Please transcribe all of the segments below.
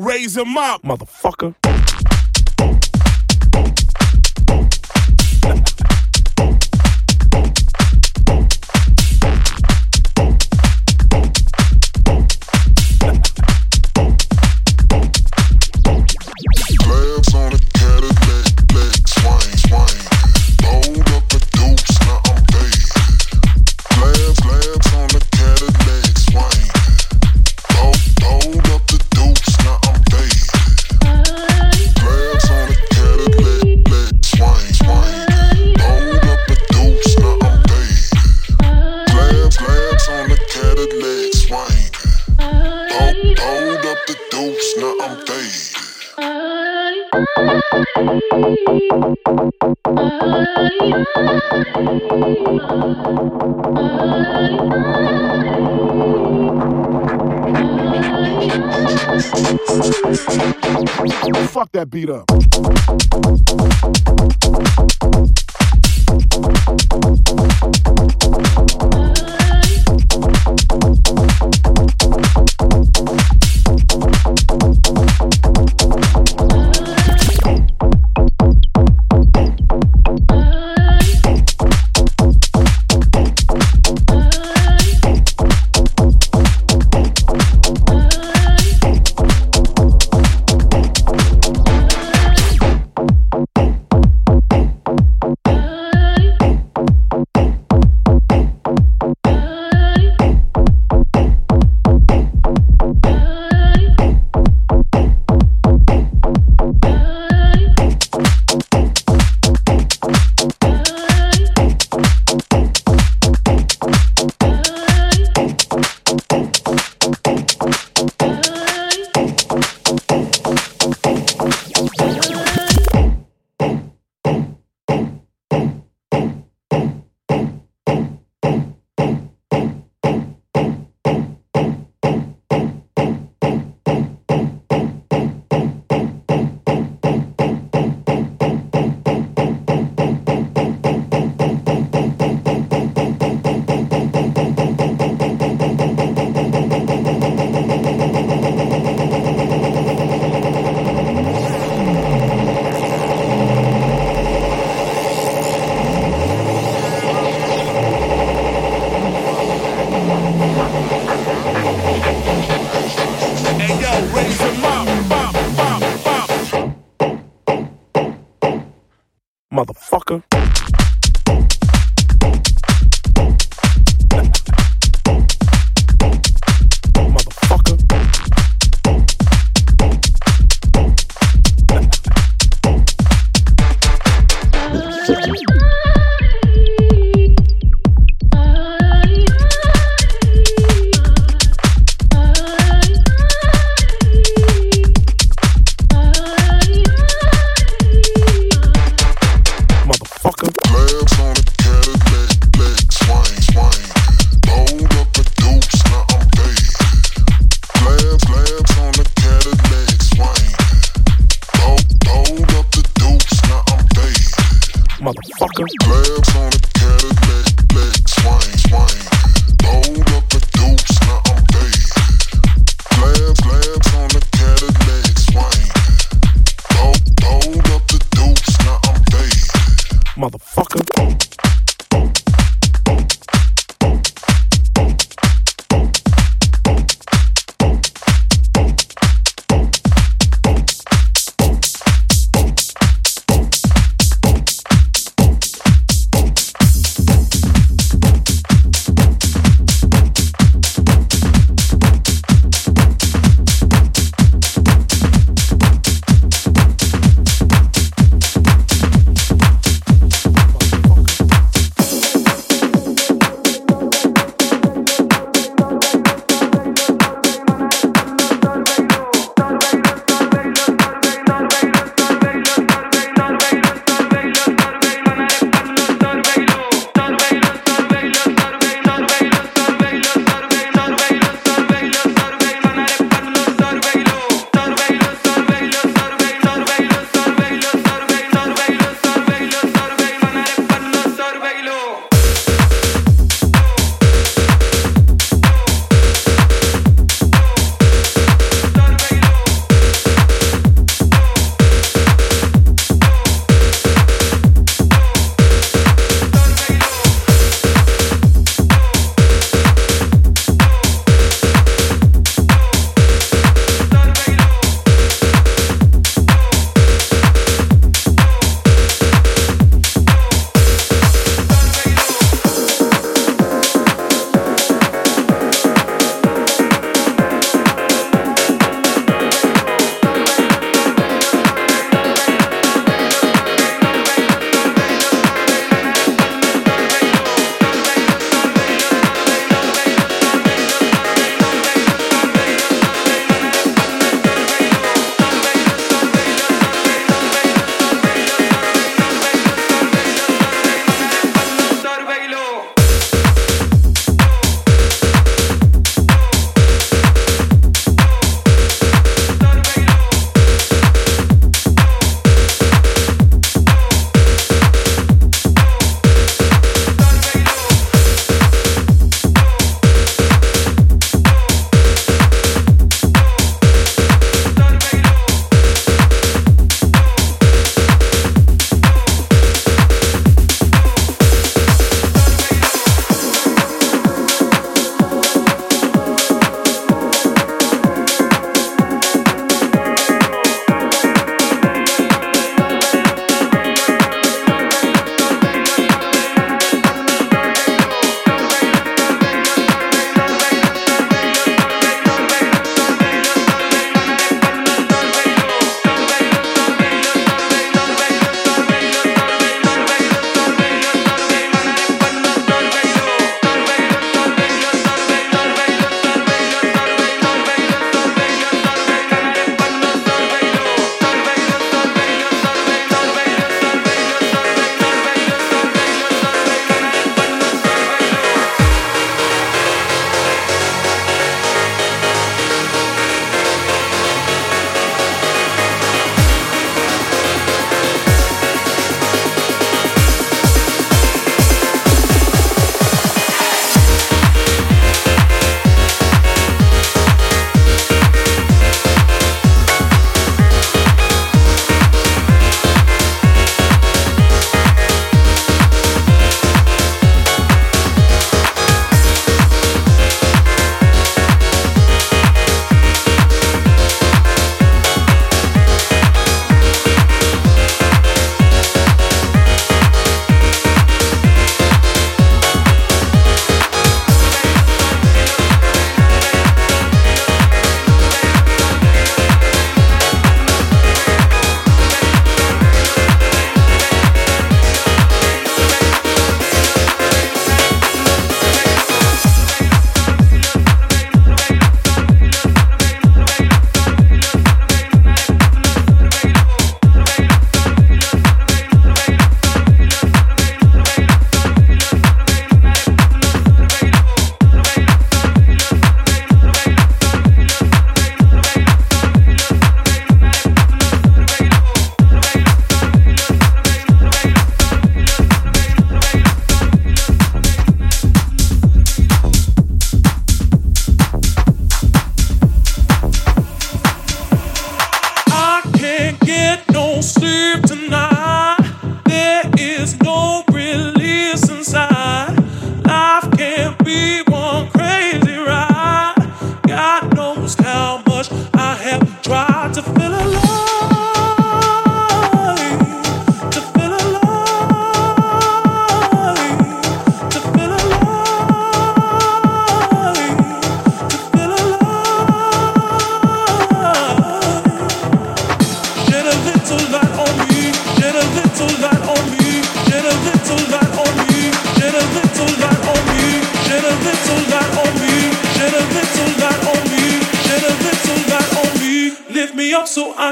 raise him up, motherfucker. Fuck that beat up. motherfucker. Labs on it,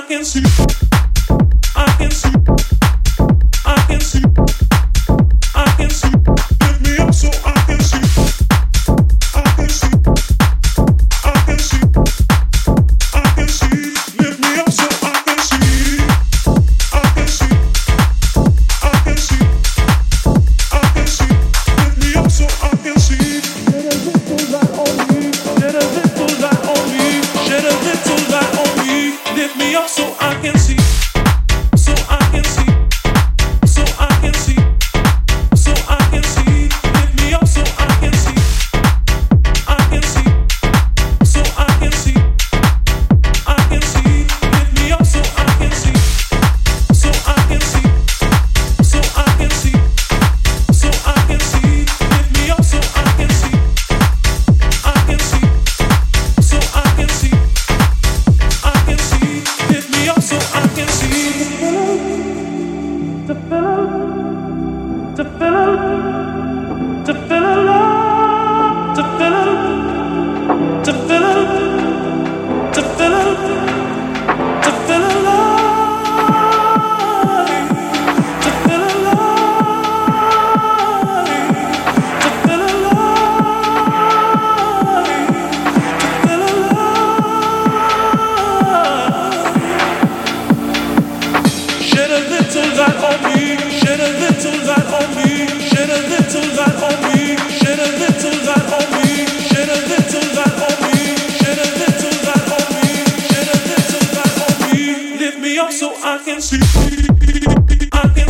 I can see. up so I can see. I can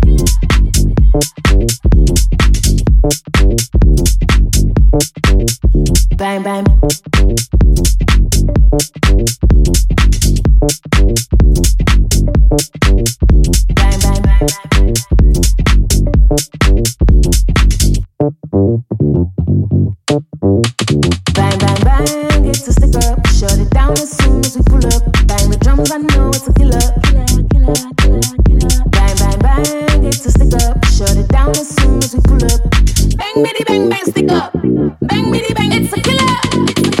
stick up. Bang, bitty, bang, it's a killer. It's a killer.